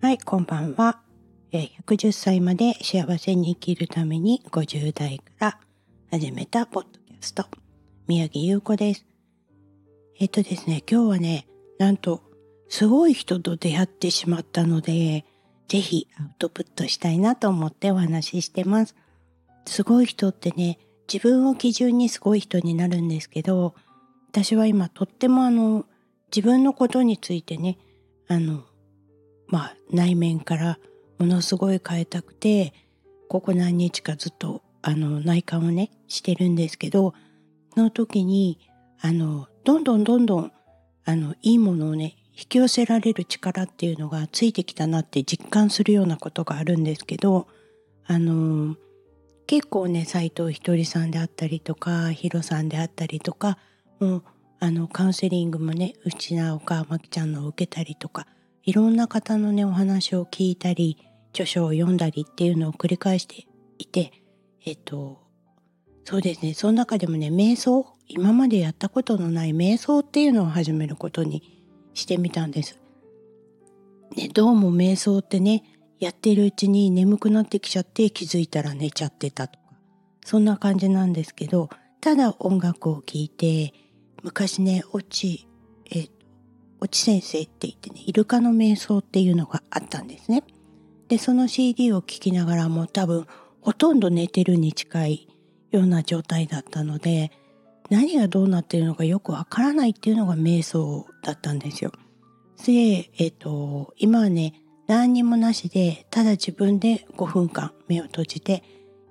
はい、こんばんは。110歳まで幸せに生きるために50代から始めたポッドキャスト、宮城優子です。えっとですね、今日はね、なんと、すごい人と出会ってしまったので、ぜひアウトプットしたいなと思ってお話ししてます。すごい人ってね、自分を基準にすごい人になるんですけど、私は今とってもあの、自分のことについてね、あの、まあ内面からものすごい変えたくてここ何日かずっとあの内観をねしてるんですけどその時にあのどんどんどんどんあのいいものをね引き寄せられる力っていうのがついてきたなって実感するようなことがあるんですけどあの結構ね斎藤ひとりさんであったりとかヒロさんであったりとかもうあのカウンセリングもね内縄岡真紀ちゃんのを受けたりとかいろんな方のねお話を聞いたり著書を読んだりっていうのを繰り返していてえっとそうですねその中でもね瞑想今までやったことのない瞑想っていうのを始めることにしてみたんです。ね、どうも瞑想ってねやってるうちに眠くなってきちゃって気づいたら寝ちゃってたとかそんな感じなんですけどただ音楽を聴いて昔ねオチ越智先生って言ってね、イルカの瞑想っていうのがあったんですね。で、その CD を聴きながらも多分ほとんど寝てるに近いような状態だったので、何がどうなってるのかよくわからないっていうのが瞑想だったんですよ。で、えっ、と、今はね、何にもなしで、ただ自分で5分間目を閉じて、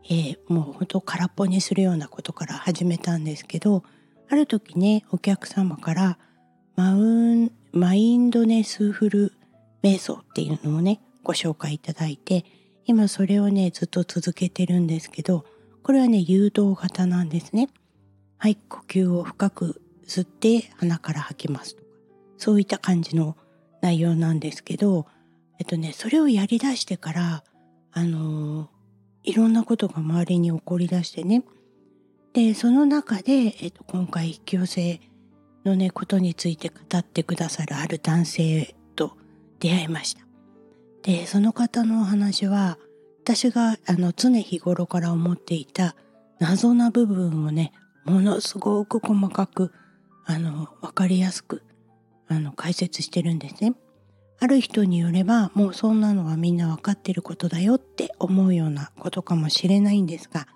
えー、もう本当空っぽにするようなことから始めたんですけど、ある時ね、お客様から、マウンマインドネスフル瞑想っていうのをねご紹介いただいて今それをねずっと続けてるんですけどこれはね誘導型なんですね。はい呼吸を深く吸って鼻から吐きますとかそういった感じの内容なんですけどえっとねそれをやりだしてからあのー、いろんなことが周りに起こりだしてね。でその中で、えっと、今回引き寄せのねことについて語ってくださるある男性と出会いましたでその方のお話は私があの常日頃から思っていた謎な部分をねものすごく細かくあの分かりやすくあの解説してるんですね。ある人によればもうそんなのはみんな分かってることだよって思うようなことかもしれないんですが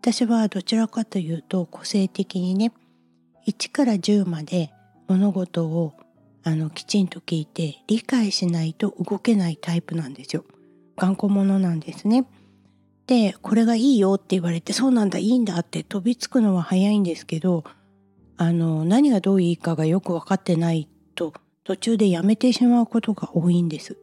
私はどちらかというと個性的にね1から10まで物事をあのきちんと聞いて理解しないと動けないタイプなんですよ。頑固者なんですね。でこれがいいよって言われてそうなんだいいんだって飛びつくのは早いんですけどあの何がどういいかがよく分かってないと途中でやめてしまうことが多いんです。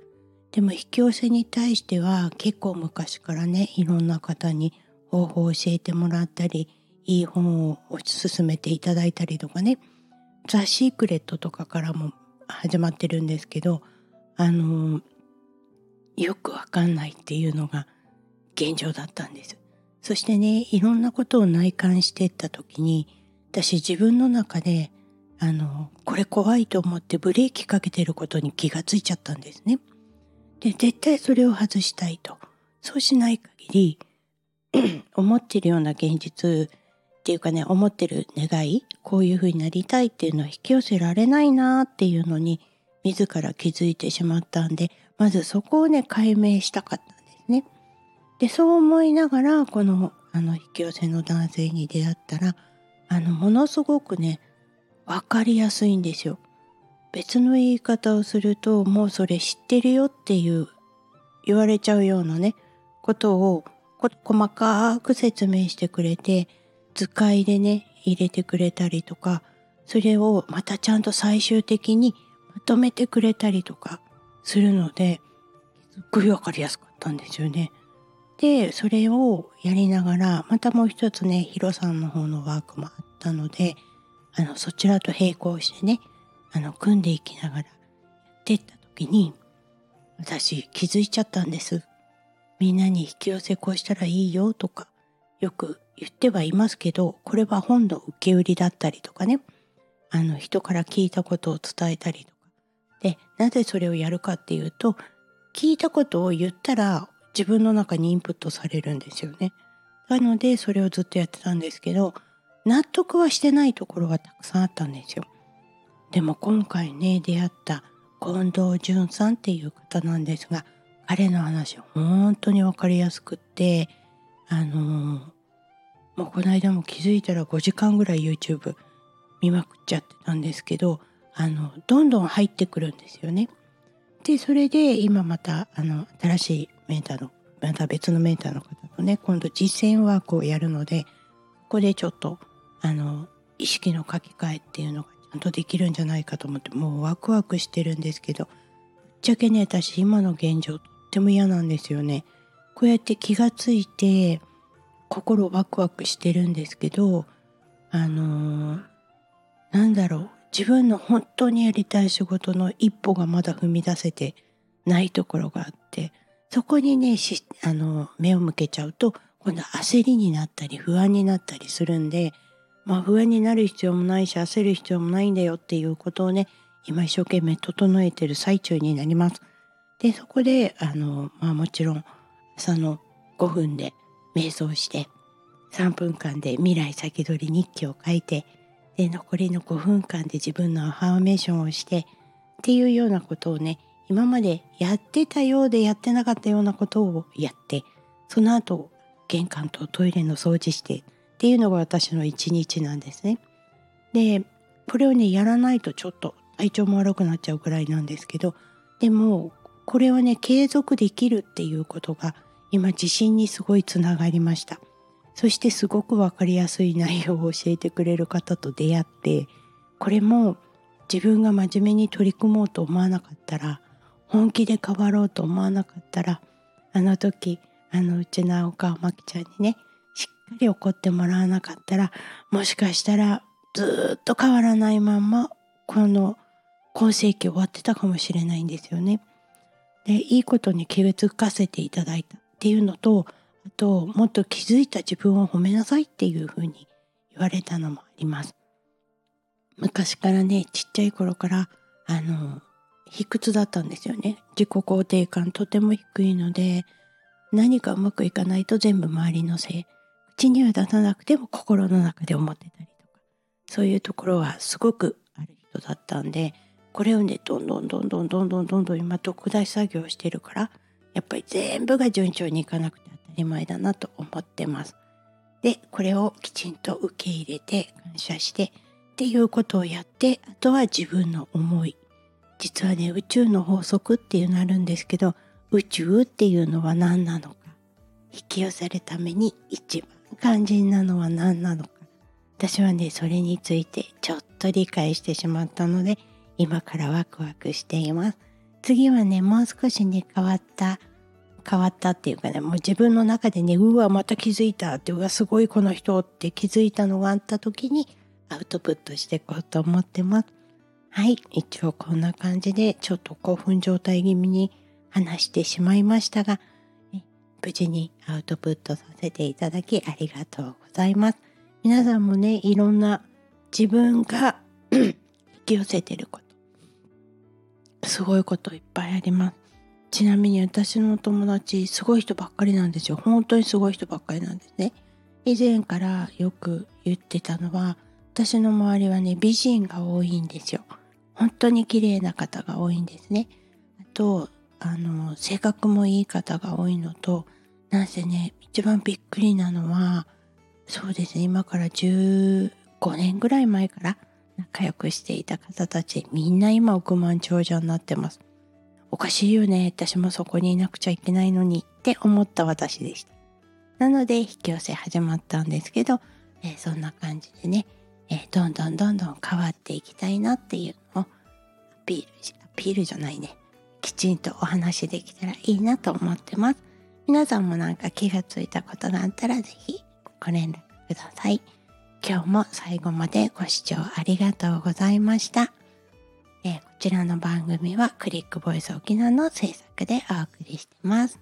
でも引き寄せに対しては結構昔からねいろんな方に方法を教えてもらったりいい本を推し進めていただいたりとかねザ・シークレットとかからも始まってるんですけどあのよくわかんないっていうのが現状だったんです。そしてねいろんなことを内観していった時に私自分の中であのこれ怖いと思ってブレーキかけてることに気がついちゃったんですね。で絶対それを外したいと。そうしない限り 思ってるような現実っていうかね思ってる願いこういう風になりたいっていうのは引き寄せられないなっていうのに自ら気づいてしまったんでまずそこをね解明したかったんですね。でそう思いながらこのあの引き寄せの男性に出会ったらあのものすごくね分かりやすいんですよ。別の言い方をするともうそれ知ってるよっていう言われちゃうようなねことを細かく説明してくれて図解でね入れてくれたりとかそれをまたちゃんと最終的にまとめてくれたりとかするのですっごいわかりやすかったんですよね。でそれをやりながらまたもう一つねヒロさんの方のワークもあったのであのそちらと並行してねあの組んでいきながらやってった時に私気づいちゃったんです。みんなに引き寄せこうしたらいいよとかよく言ってはいますけどこれは本の受け売りだったりとかねあの人から聞いたことを伝えたりとかでなぜそれをやるかっていうと聞いたことを言ったら自分の中にインプットされるんですよね。なのでそれをずっとやってたんですけど納得はしてないところがたくさんあったんですよ。でも今回ね出会った近藤淳さんっていう方なんですが彼の話本当に分かりやすくってあの、もうこの間も気づいたら5時間ぐらい YouTube 見まくっちゃってたんですけどあのどんどん入ってくるんですよね。でそれで今またあの新しいメーターのまた別のメーターの方とね今度実践ワークをやるのでここでちょっとあの意識の書き換えっていうのがちゃんとできるんじゃないかと思ってもうワクワクしてるんですけどぶっちゃけね私今の現状とっても嫌なんですよね。こうやって気がついて心ワクワクしてるんですけどあのー、なんだろう自分の本当にやりたい仕事の一歩がまだ踏み出せてないところがあってそこにねあの目を向けちゃうと今度焦りになったり不安になったりするんでまあ不安になる必要もないし焦る必要もないんだよっていうことをね今一生懸命整えてる最中になります。でそこであの、まあ、もちろん朝の5分で瞑想して3分間で未来先取り日記を書いてで残りの5分間で自分のアファーメーションをしてっていうようなことをね今までやってたようでやってなかったようなことをやってその後玄関とトイレの掃除してっていうのが私の一日なんですね。でこれをねやらないとちょっと体調も悪くなっちゃうくらいなんですけどでもこれをね継続できるっていうことが今自信にすごいつながりました。そしてすごく分かりやすい内容を教えてくれる方と出会ってこれも自分が真面目に取り組もうと思わなかったら本気で変わろうと思わなかったらあの時あのうちの岡真紀ちゃんにねしっかり怒ってもらわなかったらもしかしたらずっと変わらないまんまこの今世紀終わってたかもしれないんですよね。でいいことに気づかせていただいたっていうのとあともっと気づいた自分を褒めなさいっていうふうに言われたのもあります。昔からねちっちゃい頃からあの卑屈だったんですよね。自己肯定感とても低いので何かうまくいかないと全部周りのせい口には出さなくても心の中で思ってたりとかそういうところはすごくある人だったんでこれをねどんどんどんどんどんどんどんどん今特大作業してるからやっぱり全部が順調にいかなくて当たり前だなと思ってます。でこれをきちんと受け入れて感謝してっていうことをやってあとは自分の思い。実はね宇宙の法則っていうのあるんですけど宇宙っていうのは何なのか。引き寄せるために一番肝心なのは何なのか。私はねそれについてちょっと理解してしまったので今からワクワクしています。次はねもう少しね変わった変わったっていうかねもう自分の中でねうわまた気づいたってうわすごいこの人って気づいたのがあった時にアウトプットしていこうと思ってます。はい一応こんな感じでちょっと興奮状態気味に話してしまいましたが、無事にアウトプットさせていただきありがとうございます。皆さんもねいろんな自分が 引き寄せてることすごいこといっぱいあります。ちなみに私の友達、すごい人ばっかりなんですよ。本当にすごい人ばっかりなんですね。以前からよく言ってたのは、私の周りはね、美人が多いんですよ。本当に綺麗な方が多いんですね。あと、あの、性格もいい方が多いのと、なんせね、一番びっくりなのは、そうですね、今から15年ぐらい前から、仲良くしていた方たちみんな今億万長者になってます。おかしいよね私もそこにいなくちゃいけないのにって思った私でした。なので引き寄せ始まったんですけど、えー、そんな感じでね、えー、どんどんどんどん変わっていきたいなっていうのをアピールアピールじゃないねきちんとお話できたらいいなと思ってます。皆さんもなんか気がついたことがあったら是非ご連絡ください。今日も最後までご視聴ありがとうございました。えー、こちらの番組はクリックボイス沖縄の制作でお送りしてます。